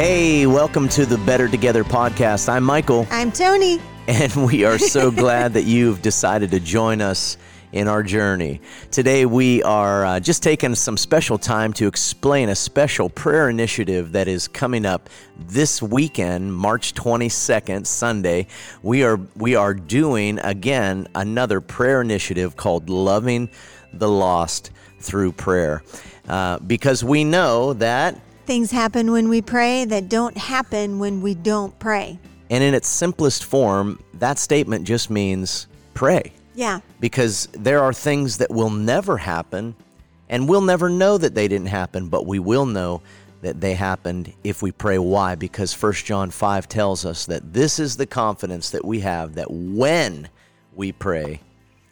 Hey, welcome to the Better Together podcast. I'm Michael, I'm Tony. and we are so glad that you've decided to join us in our journey. Today, we are uh, just taking some special time to explain a special prayer initiative that is coming up this weekend, March 22nd, Sunday. We are we are doing again another prayer initiative called Loving the Lost through Prayer, uh, because we know that. Things happen when we pray that don't happen when we don't pray. And in its simplest form, that statement just means pray. Yeah. Because there are things that will never happen, and we'll never know that they didn't happen, but we will know that they happened if we pray. Why? Because 1 John 5 tells us that this is the confidence that we have that when we pray,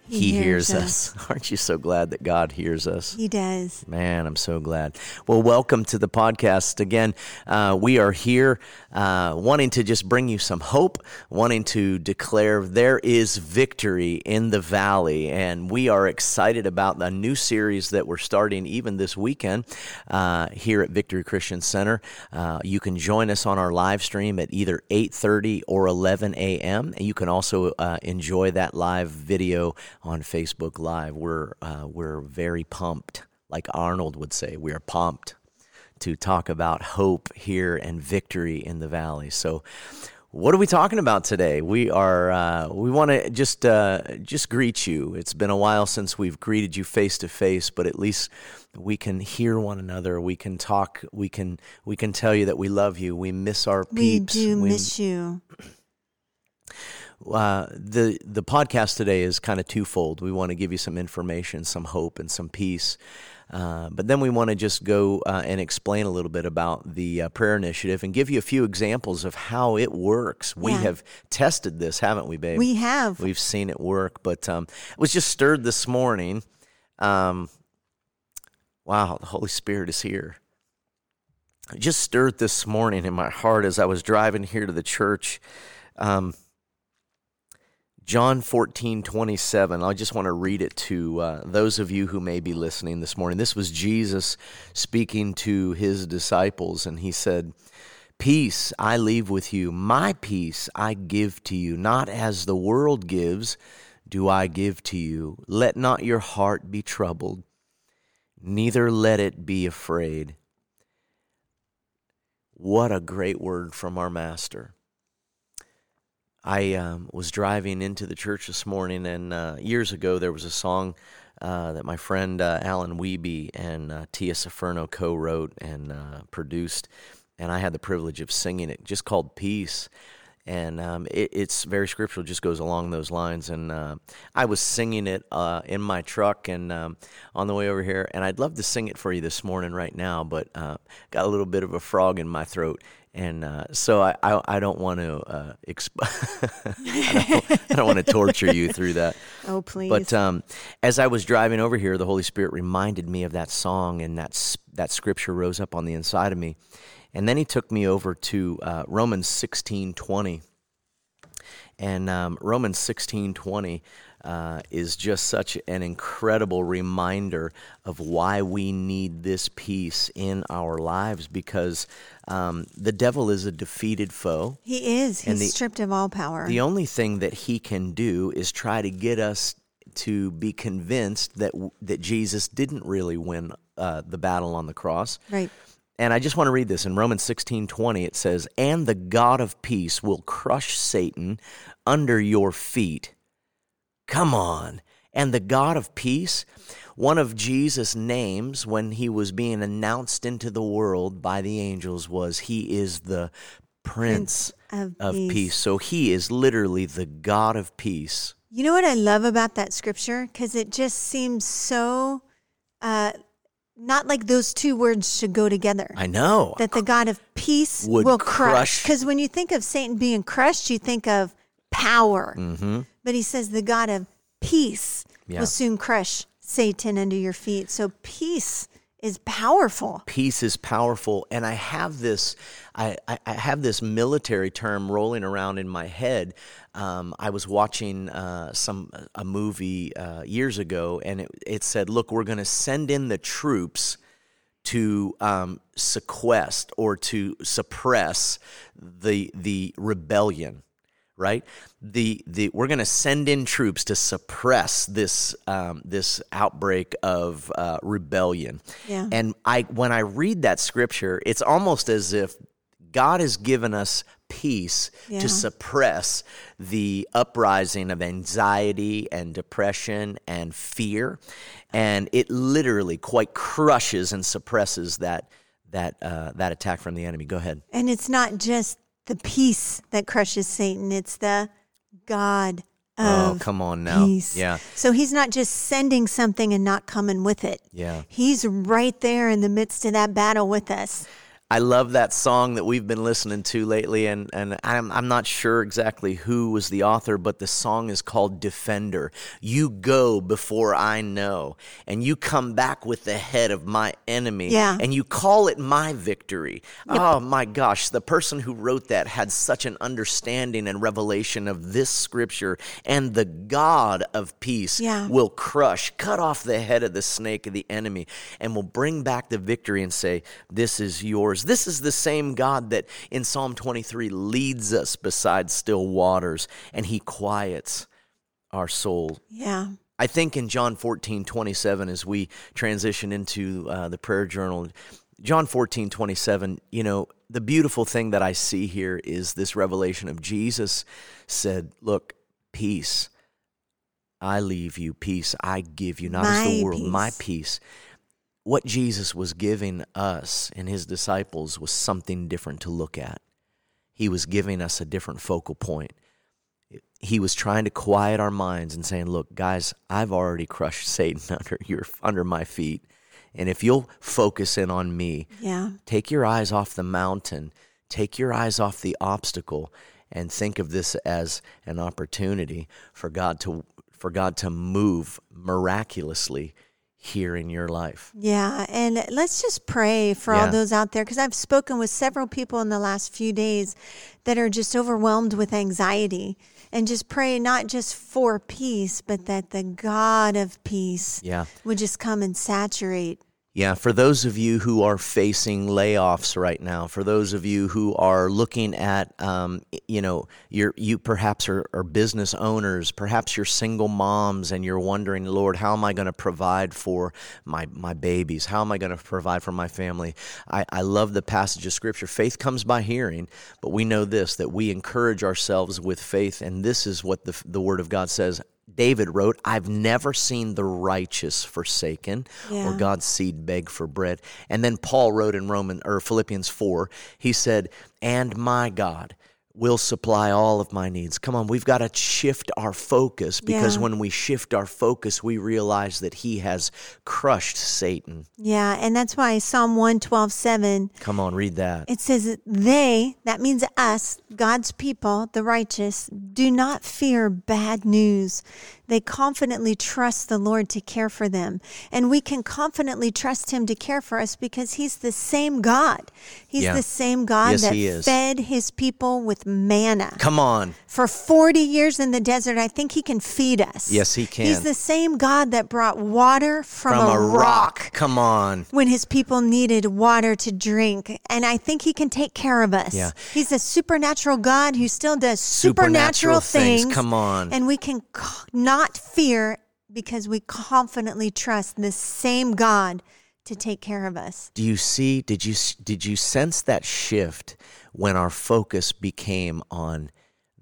he, hears, us. Aren't you so glad that God hears us? He does. Man, I'm so glad. Well, welcome to the podcast again. Uh, we are here uh, wanting to just bring you some hope, wanting to declare there is victory in the valley. And we are excited about the new series that we're starting even this weekend uh, here at Victory Christian Center. Uh, you can join us on our live stream at either 8.30 or 11 a.m. And you can also uh, enjoy that live video on Facebook Live. We're uh, we're very pumped, like Arnold would say. We are pumped to talk about hope here and victory in the valley. So. What are we talking about today? We are uh, we want to just uh, just greet you. It's been a while since we've greeted you face to face, but at least we can hear one another. We can talk. We can we can tell you that we love you. We miss our peeps. We do miss you. Uh, the the podcast today is kind of twofold. We want to give you some information, some hope, and some peace. Uh, but then we want to just go uh, and explain a little bit about the uh, prayer initiative and give you a few examples of how it works. We Yeah. have tested this, haven't we, babe? We have. We've seen it work, but um, it was just stirred this morning. Um, wow, the Holy Spirit is here. It just stirred this morning in my heart as I was driving here to the church. Um, John 14, 27. I just want to read it to uh, those of you who may be listening this morning. This was Jesus speaking to his disciples, and he said, Peace I leave with you, my peace I give to you, not as the world gives, do I give to you. Let not your heart be troubled, neither let it be afraid. What a great word from our Master. I um, was driving into the church this morning, and uh, years ago there was a song uh, that my friend uh, Alan Wiebe and uh, Tia Saferno co-wrote and uh, produced, and I had the privilege of singing it, just called "Peace." And um, it, it's very scriptural, just goes along those lines. And uh, I was singing it in my truck and um, on the way over here. And I'd love to sing it for you this morning, right now, but got a little bit of a frog in my throat and uh, so I, I, I don't want to uh, exp- I don't, don't want to torture you through that. Oh, please. But um, as I was driving over here, the Holy Spirit reminded me of that song, and that that scripture rose up on the inside of me, and then He took me over to uh, Romans sixteen twenty, and um, Romans sixteen twenty. Uh, is just such an incredible reminder of why we need this peace in our lives because um, the devil is a defeated foe. he is. He's the- stripped of all power. The only thing that he can do is try to get us to be convinced that that Jesus didn't really win uh, the battle on the cross. right. And I just want to read this in Romans 16:20 it says, "And the God of peace will crush Satan under your feet." Come on. And the God of peace, one of Jesus' names when he was being announced into the world by the angels was he is the prince of of peace. peace. So he is literally the God of peace. You know what I love about that scripture? Because it just seems so uh, not like those two words should go together. I know. that the God of peace Would will crush. Because when you think of Satan being crushed, you think of power. Mm-hmm. But he says the God of peace Yeah. will soon crush Satan under your feet. So peace is powerful. peace is powerful and i have this i, I, I have this military term rolling around in my head um, i was watching uh, some a movie uh, years ago and it, it said look we're going to send in the troops to um, sequest or to suppress the the rebellion right? The the we're going to send in troops to suppress this um, this outbreak of uh, rebellion. Yeah. and i when i read that scripture it's almost as if god has given us peace Yeah. to suppress the uprising of anxiety and depression and fear. And it literally quite crushes and suppresses that that uh, that attack from the enemy. Go ahead. And it's not just the peace that crushes Satan, it's the God oh come on now peace. yeah So he's not just sending something and not coming with it. yeah He's right there in the midst of that battle with us. I love that song that we've been listening to lately, and, and I'm, I'm not sure exactly who was the author, but the song is called Defender. You go before I know, and you come back with the head of my enemy, Yeah. and you call it my victory. Oh my gosh, the person who wrote that had such an understanding and revelation of this scripture, and the God of peace Yeah. will crush, cut off the head of the snake of the enemy, and will bring back the victory and say, This is yours. This is the same God that in Psalm 23 leads us beside still waters and he quiets our soul. Yeah. I think in John 14, 27, as we transition into uh, the prayer journal, John 14, 27, you know, the beautiful thing that I see here is this revelation of Jesus said, Look, peace. I leave you peace. I give you, not as the My world, my peace. What Jesus was giving us and his disciples was something different to look at. He was giving us a different focal point he was trying to quiet our minds and saying, "Look, guys, I've already crushed Satan under your under my feet, and if you'll focus in on me, Yeah. take your eyes off the mountain, take your eyes off the obstacle, and think of this as an opportunity for God to for God to move miraculously here in your life." Yeah, and let's just pray for Yeah. all those out there because I've spoken with several people in the last few days that are just overwhelmed with anxiety and just pray not just for peace, but that the God of peace Yeah. would just come and saturate. Yeah, for those of you who are facing layoffs right now, for those of you who are looking at, um, you know, you're, you perhaps are, are business owners, perhaps you're single moms, and you're wondering, Lord, how am I going to provide for my my babies? How am I going to provide for my family? I, I love the passage of Scripture. Faith comes by hearing, but we know this that we encourage ourselves with faith, and this is what the the Word of God says. David wrote, I've never seen the righteous forsaken or God's seed beg for bread. And then Paul wrote in Roman or Philippians 4, he said, "And my God will supply all of my needs." Come on, we've got to shift our focus because Yeah. when we shift our focus, we realize that he has crushed Satan. Yeah, and that's why Psalm 112 7 Come on, read that. It says, They, that means us, God's people, the righteous, do not fear bad news. They confidently trust the Lord to care for them. And we can confidently trust Him to care for us because He's the same God. He's Yeah. the same God Yes, that fed His people with manna. Come on. For 40 years in the desert, I think He can feed us. Yes, he can. He's the same God that brought water from, From a, rock Come on. when his people needed water to drink. And I think he can take care of us. Yeah. He's a supernatural God who still does Supernatural supernatural, things. things. Come on. And we can not fear because we confidently trust the same God to take care of us. Do you see did you did you sense that shift when our focus became on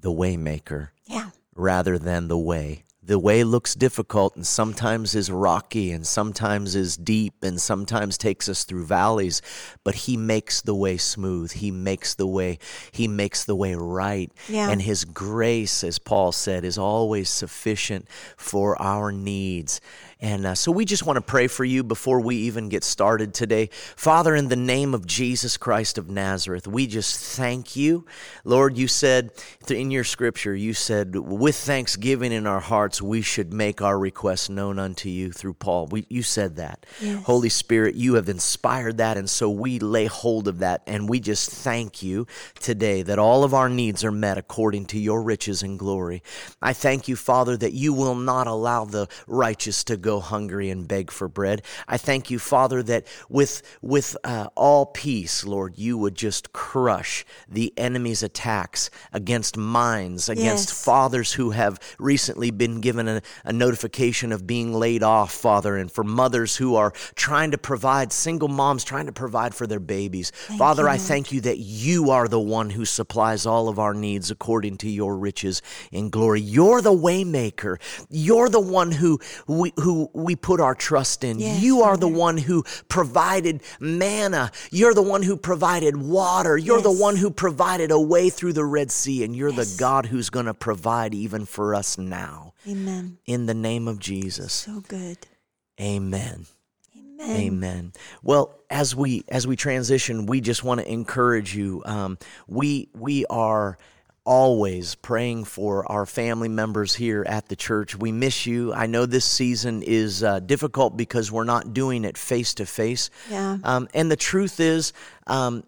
the waymaker? Yeah. rather than the way. The way looks difficult and sometimes is rocky and sometimes is deep and sometimes takes us through valleys, but he makes the way smooth. He makes the way he makes the way right. Yeah. And his grace, as Paul said, is always sufficient for our needs. And uh, so we just want to pray for you before we even get started today. Father, in the name of Jesus Christ of Nazareth, we just thank you. Lord, you said in your scripture, you said, with thanksgiving in our hearts, we should make our requests known unto you through Paul. We, you said that. Yes. Holy Spirit, you have inspired that. And so we lay hold of that. And we just thank you today that all of our needs are met according to your riches and glory. I thank you, Father, that you will not allow the righteous to go hungry and beg for bread. I thank you, Father, that with, with uh, all peace, Lord, you would just crush the enemy's attacks against minds, against Yes. fathers who have recently been given a, a notification of being laid off, Father, and for mothers who are trying to provide, single moms trying to provide for their babies. Father, you, I thank you that you are the one who supplies all of our needs according to your riches in glory. You're the waymaker. You're the one who we, we put our trust in. Yes, you are the one who provided manna. You're the one who provided water. You're the one who provided a way through the Red Sea, and you're Yes. the God who's going to provide even for us now. Amen. In the name of Jesus. So good. Amen. Amen. Amen. Well, as we as we transition, we just want to encourage you. Um, we we are always praying for our family members here at the church. We miss you. I know this season is uh, difficult because we're not doing it face to face. Yeah. Um, and the truth is. Um,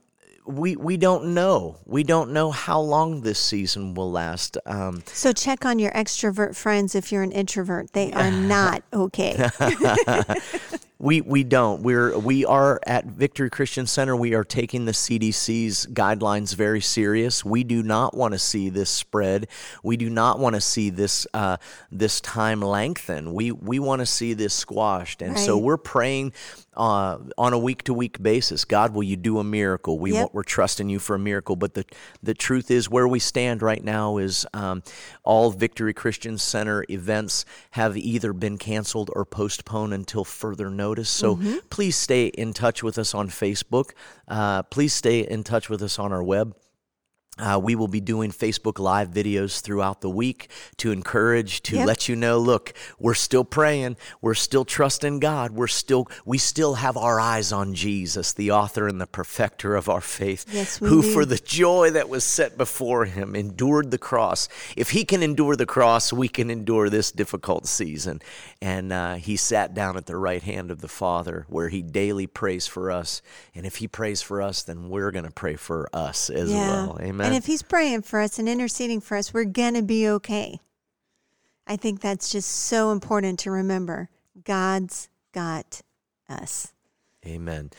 we, we don't know. We don't know how long this season will last. Um, So check on your extrovert friends if you're an introvert. They are not okay. We we don't. We're we are at Victory Christian Center. We are taking the CDC's guidelines very serious. We do not want to see this spread. We do not want to see this uh, this time lengthen. We we want to see this squashed. And so we're praying uh, on a week to week basis. God, will you do a miracle? We Yep. want, we're trusting you for a miracle. But the the truth is, where we stand right now is um, all Victory Christian Center events have either been canceled or postponed until further notice. So please stay in touch with us on Facebook. Uh, please stay in touch with us on our web. Uh, we will be doing Facebook Live videos throughout the week to encourage, to Yep. let you know, look, we're still praying, we're still trusting God, we're still, we still have our eyes on Jesus, the author and the perfecter of our faith, Yes, who do. for the joy that was set before him endured the cross. If he can endure the cross, we can endure this difficult season. And uh, he sat down at the right hand of the Father, where he daily prays for us. And if he prays for us, then we're going to pray for us as well. Amen. And if he's praying for us and interceding for us, we're going to be okay. I think that's just so important to remember. God's got us. Amen.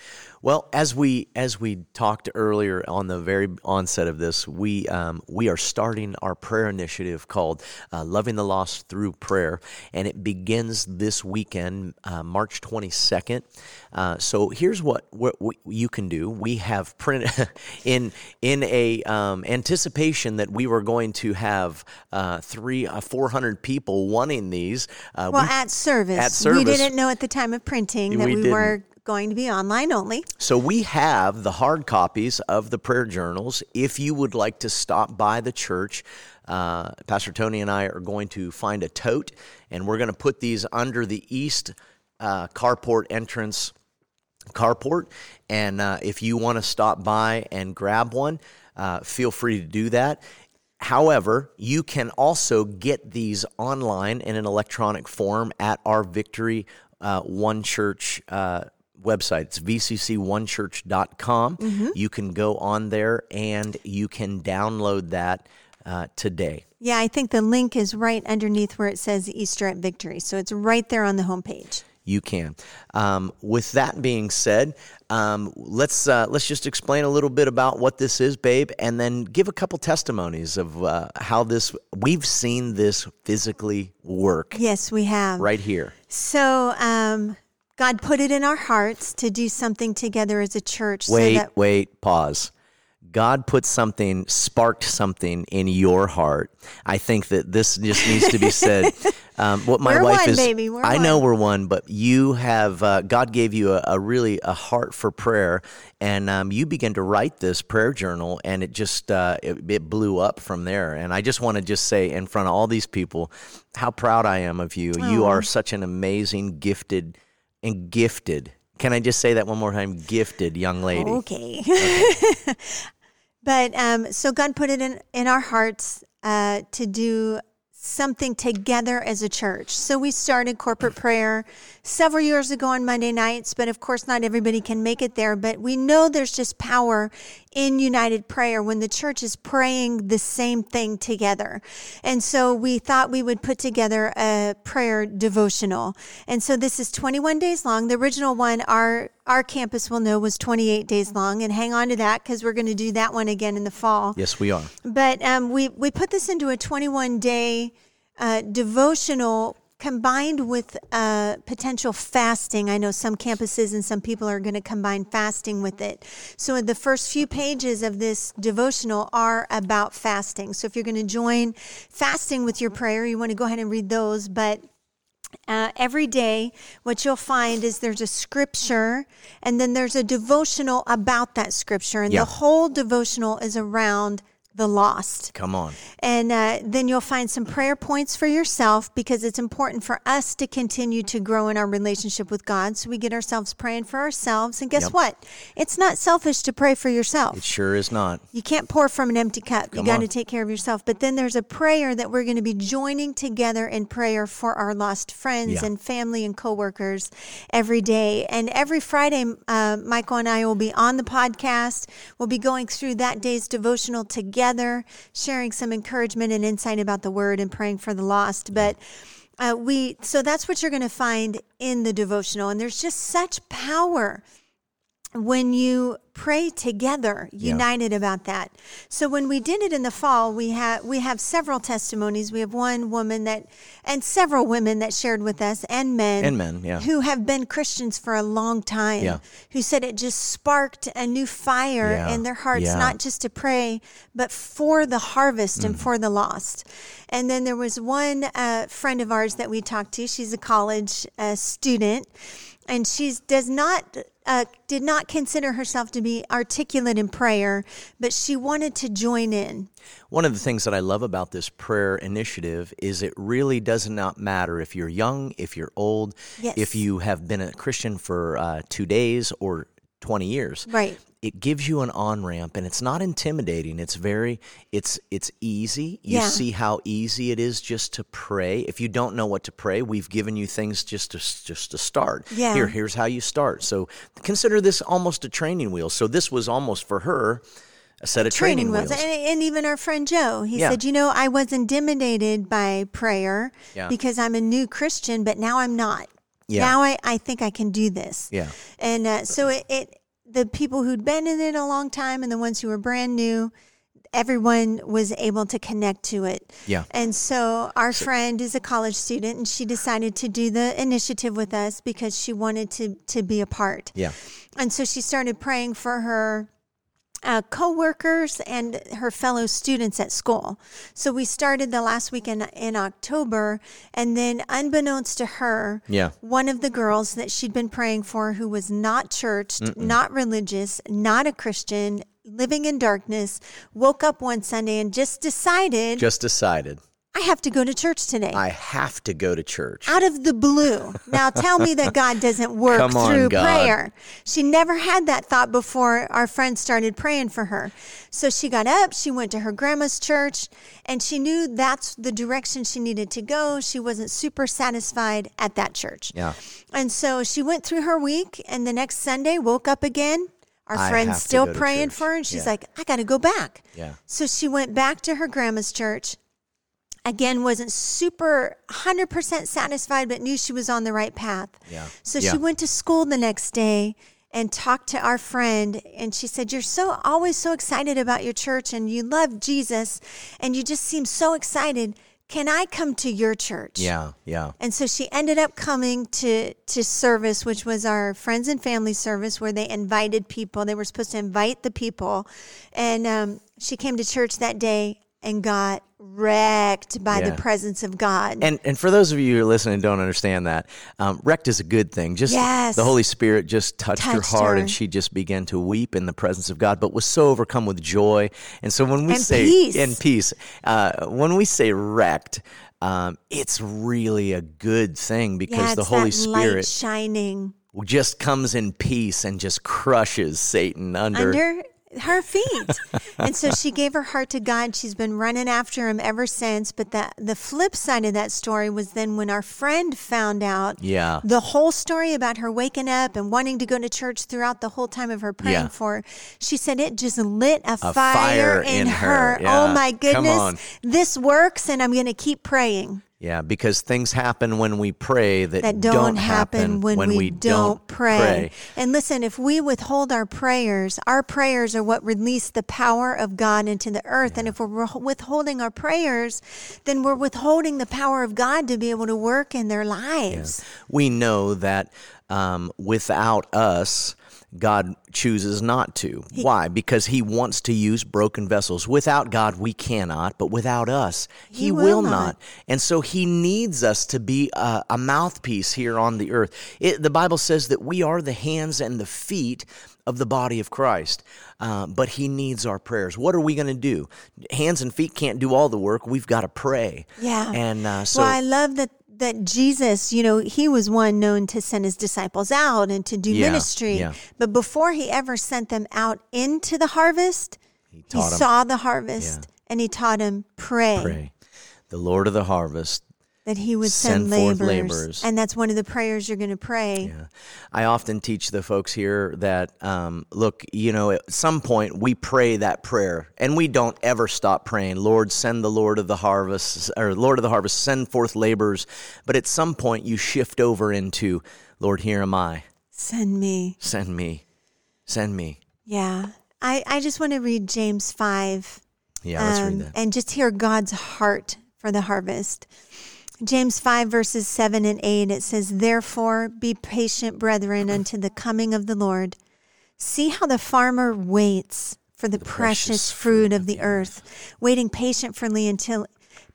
Well, as we as we talked earlier on the very onset of this, we um, we are starting our prayer initiative called uh, "Loving the Lost Through Prayer," and it begins this weekend, uh, March twenty second. Uh, so here's what, what we, you can do. We have printed in in a um, anticipation that we were going to have uh, three uh, four hundred people wanting these. Uh, Well, we- at service. at service. We didn't know at the time of printing that We we, were going to be online only. So we have the hard copies of the prayer journals. If you would like to stop by the church, uh, Pastor Tony and I are going to find a tote, and we're going to put these under the east uh, carport entrance carport. And uh, if you want to stop by and grab one, uh, feel free to do that. However, you can also get these online in an electronic form at our Victory uh, One Church uh, website. It's vcc1church.com. You can go on there and you can download that uh, today. Yeah, I think the link is right underneath where it says Easter at Victory. So it's right there on the homepage. you can. Um, with that being said, um, let's uh, let's just explain a little bit about what this is, babe, and then give a couple testimonies of uh, how this we've seen this physically work Yes, we have. right here. So um, God put it in our hearts to do something together as a church. Wait, so that, wait, pause. God put something, sparked something in your heart. I think that this just needs to be said. Um, what my We're wife one, is, baby. We're I know we're one, but you have uh, God gave you a, a really a heart for prayer, and um, you began to write this prayer journal, and it just uh, it, it blew up from there. And I just want to just say in front of all these people, how proud I am of you. You are such an amazing, gifted, and gifted. Can I just say that one more time? Gifted young lady. Okay. but um, so God put it in, in our hearts uh, to do something together as a church. So we started corporate prayer several years ago on Monday nights, but of course, not everybody can make it there. But we know there's just power in united prayer when the church is praying the same thing together. And so we thought we would put together a prayer devotional. And so this is 21 days long. The original one, our our campus will know was 28 days long and hang on to that because we're going to do that one again in the fall Yes, we are. but um, we we put this into a 21 day uh, devotional combined with uh, potential fasting. I know some campuses and some people are going to combine fasting with it. So the first few pages of this devotional are about fasting. So if you're going to join fasting with your prayer, you want to go ahead and read those. But uh, every day, what you'll find is there's a scripture and then there's a devotional about that scripture. And Yeah. the whole devotional is around the lost. Come on. And uh, then you'll find some prayer points for yourself because it's important for us to continue to grow in our relationship with God. So we get ourselves praying for ourselves. And guess Yep. what? It's not selfish to pray for yourself. It sure is not. You can't pour from an empty cup. you got to take care of yourself. But then there's a prayer that we're going to be joining together in prayer for our lost friends Yeah. and family and coworkers every day. And every Friday, uh, Michael and I will be on the podcast. We'll be going through that day's devotional together, sharing some encouragement and insight about the word and praying for the lost. But uh, we, so that's what you're going to find in the devotional. And there's just such power when you pray together united about that so when we did it in the fall we have we have several testimonies we have one woman that and several women that shared with us and men And men, yeah. who have been christians for a long time Yeah. who said it just sparked a new fire Yeah. in their hearts Yeah. not just to pray but for the harvest Mm. and for the lost and then there was one uh, friend of ours that we talked to she's a college uh, student and she does not uh, did not consider herself to be articulate in prayer, but she wanted to join in. One of the things that I love about this prayer initiative is it really does not matter if you're young, if you're old, Yes. if you have been a Christian for uh, two days or 20 years. Right. It gives you an on ramp and it's not intimidating. It's very, it's, it's easy. You Yeah. see how easy it is just to pray. If you don't know what to pray, we've given you things just to, just to start. Yeah. Here, here's how you start. So consider this almost a training wheel. So this was almost for her a set of training, Training wheels. wheels. And, and even our friend Joe, he Yeah. said, You know, I was intimidated by prayer Yeah. because I'm a new Christian, but now I'm not. Yeah. Now I, I think I can do this. Yeah. And uh, so it, it, the people who'd been in it a long time and the ones who were brand new, everyone was able to connect to it. Yeah. And so our friend is a college student and she decided to do the initiative with us because she wanted to to be a part. Yeah. And so she started praying for her uh, co-workers and her fellow students at school. So we started the last week in, in October, and then unbeknownst to her, Yeah. one of the girls that she'd been praying for, who was not churched, not religious, not a Christian, living in darkness, woke up one Sunday and just decided, Just decided I have to go to church today. I have to go to church. out of the blue. Now tell me that God doesn't work on, through God. prayer. She never had that thought before our friend started praying for her. So she got up, she went to her grandma's church, and she knew that's the direction she needed to go. She wasn't super satisfied at that church. Yeah. And so she went through her week, and the next Sunday woke up again. Our I friend's still praying for her, and she's Yeah. like, I got to go back. Yeah. So she went back to her grandma's church. Again, wasn't super 100% satisfied, but knew she was on the right path. Yeah. So Yeah. she went to school the next day and talked to our friend. And she said, You're so always so excited about your church and you love Jesus and you just seem so excited. Can I come to your church? Yeah. Yeah. And so she ended up coming to to service, which was our friends and family service, where they invited people. They were supposed to invite the people, and um, she came to church that day and got wrecked by Yeah. the presence of God. And and for those of you who are listening and don't understand that, um, wrecked is a good thing. Just Yes. the Holy Spirit just touched, her heart, her. and she just began to weep in the presence of God, but was so overcome with joy. And so when we And say peace. and peace, uh, when we say wrecked, um, it's really a good thing because yeah, the Holy Spirit shining just comes in peace and just crushes Satan under. under her feet. and so she gave her heart to God. She's been running after him ever since. But the the flip side of that story was then when our friend found out Yeah. the whole story about her waking up and wanting to go to church throughout the whole time of her praying Yeah. for her, she said it just lit a, A fire, fire in, in her. her. Oh yeah. Oh my goodness. This works and I'm going to keep praying. Yeah, because things happen when we pray that, that don't, happen, when, we, don't, pray. And listen, if we withhold our prayers, our prayers are what release the power of God into the earth. And if we're withholding our prayers, then we're withholding the power of God to be able to work in their lives. We know that um, without us, God chooses not to. Why? Because He wants to use broken vessels. Without God, we cannot, but without us, He, He will will not. not. And so He needs us to be a, a mouthpiece here on the earth. It, the Bible says that we are the hands and the feet of the body of Christ, uh, but He needs our prayers. What are we going to do? Hands and feet can't do all the work. We've got to pray. Yeah. And uh, so, well, I love that that Jesus, you know, he was one known to send his disciples out and to do Yeah, ministry. yeah. But before he ever sent them out into the harvest, he, 'em. saw the harvest Yeah. and he taught them pray, pray. The Lord of the harvest that he would send, Send forth laborers. laborers. And that's one of the prayers you're going to pray. Yeah. I often teach the folks here that, um, look, you know, at some point we pray that prayer and we don't ever stop praying, Lord, send the Lord of the harvest, or Lord of the harvest, send forth laborers. But at some point you shift over into, Lord, here am I, Send me. send me, send me. Yeah. I, I just want to read James 5 Yeah, let's um, read that. and just hear God's heart for the harvest. James 5, verses 7 and 8, it says, Therefore be patient, brethren, unto the coming of the Lord. See how the farmer waits for the, precious, precious fruit of the earth, waiting patiently until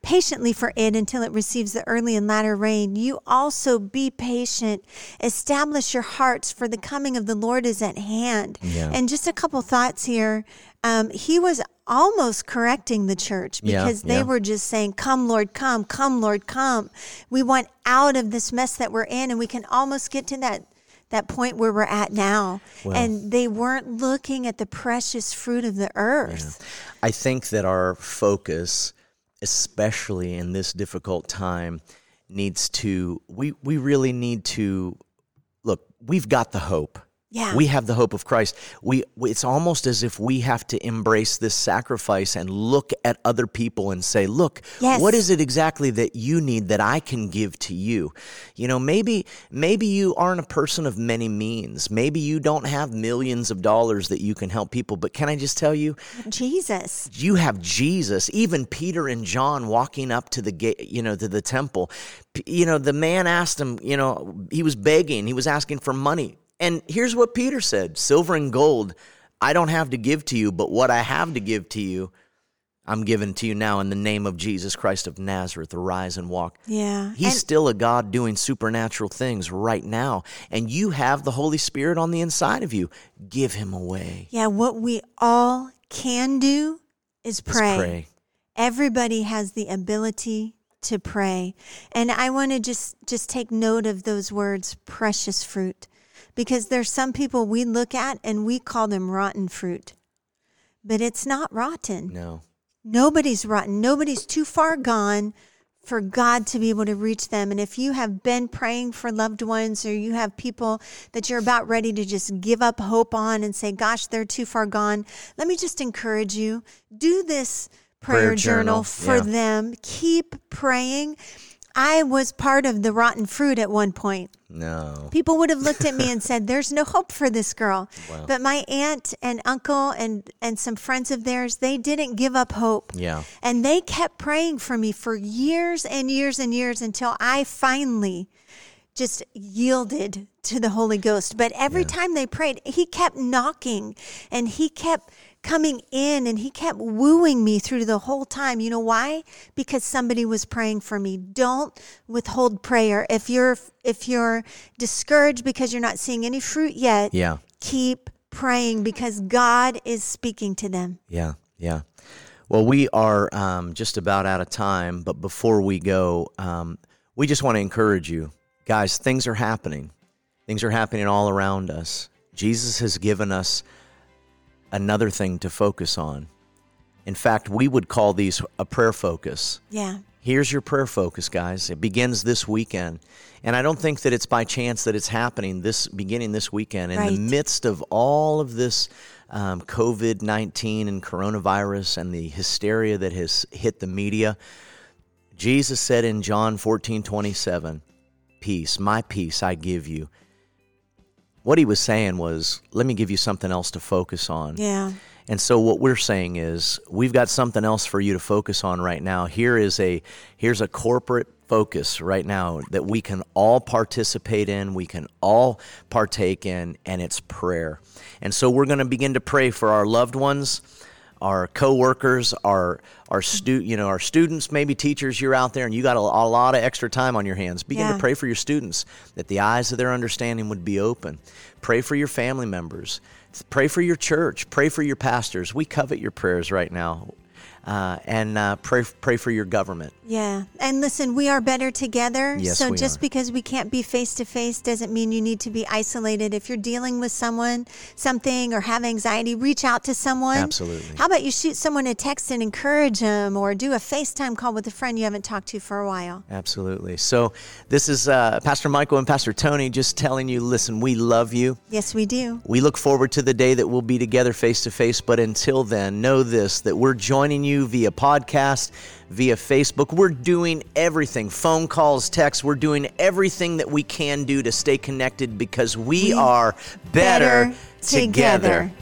patiently for it until it receives the early and latter rain. You also be patient. Establish your hearts, for the coming of the Lord is at hand. Yeah. And just a couple thoughts here. Um, he was almost correcting the church Yeah, because they yeah. were just saying, Come, Lord, come, come, Lord, come. We want out of this mess that we're in, and we can almost get to that. That point where we're at now, Well- and they weren't looking at the precious fruit of the earth. I think that our focus, especially in this difficult time, needs to we we really need to look, we've got the hope. Yeah. We have the hope of Christ. We it's almost as if we have to embrace this sacrifice and look at other people and say, "Look, Yes. what is it exactly that you need that I can give to you?" You know, maybe maybe you aren't a person of many means. Maybe you don't have millions of dollars that you can help people, but can I just tell you, Jesus. you have Jesus, even Peter and John walking up to the gate, you know, to the temple. You know, the man asked him, you know, he was begging, he was asking for money. And here's what Peter said Silver and gold, I don't have to give to you, but what I have to give to you, I'm giving to you now in the name of Jesus Christ of Nazareth. Arise and walk. Yeah. He's And- still a God doing supernatural things right now. And you have the Holy Spirit on the inside of you. Give him away. yeah, what we all can do is pray. pray. Everybody has the ability to pray. And I want to just just take note of those words precious fruit because there's some people we look at and we call them rotten fruit. But it's not rotten. No. Nobody's rotten. Nobody's too far gone for God to be able to reach them. And if you have been praying for loved ones or you have people that you're about ready to just give up hope on and say, gosh, they're too far gone, let me just encourage you do this prayer, Prayer journal, journal, for yeah. them. Keep praying. I was part of the rotten fruit at one point. No. People would have looked at me and said, "There's no hope for this girl." But my aunt and uncle and and some friends of theirs, they didn't give up hope. Yeah. And they kept praying for me for years and years and years until I finally just yielded to the Holy Ghost. But every time they prayed, he kept knocking and he kept coming in and he kept wooing me through the whole time. You know why? Because somebody was praying for me. Don't withhold prayer. If you're if you're discouraged because you're not seeing any fruit yet, Yeah. keep praying because God is speaking to them. Yeah, yeah. Well, we are um, just about out of time, but before we go, um, we just want to encourage you, guys. Things are happening. Things are happening all around us. Jesus has given us another thing to focus on. In fact, we would call these a prayer focus. Yeah. Here's your prayer focus, guys. It begins this weekend. And I don't think that it's by chance that it's happening this beginning this weekend in Right. the midst of all of this um, COVID 19 and coronavirus and the hysteria that has hit the media. Jesus said in John 14 27, Peace, my peace I give you. What he was saying was, let me give you something else to focus on. Yeah. And so what we're saying is we've got something else for you to focus on right now. Here is a here's a corporate focus right now that we can all participate in, we can all partake in and it's prayer. And so we're going to begin to pray for our loved ones, our coworkers, our our stu- you know, our students, maybe teachers you're out there and you got a, a lot of extra time on your hands. Begin Yeah. to pray for your students that the eyes of their understanding would be open. Pray for your family members. Pray for your church. Pray for your pastors. We covet your prayers right now. Uh, and uh, pray, pray for your government. Yeah. And listen, we are better together. Yes, so just are. because we can't be face to face doesn't mean you need to be isolated. If you're dealing with someone, something, or have anxiety, reach out to someone. Absolutely. How about you shoot someone a text and encourage them or do a FaceTime call with a friend you haven't talked to for a while? Absolutely. So, this is uh, Pastor Michael and Pastor Tony just telling you listen, we love you. Yes, we do. We look forward to the day that we'll be together face to face. But until then, know this that we're joining you via podcast, via Facebook. We're doing everything phone calls, texts. We're doing everything that we can do to stay connected because we, We are better, better together. together.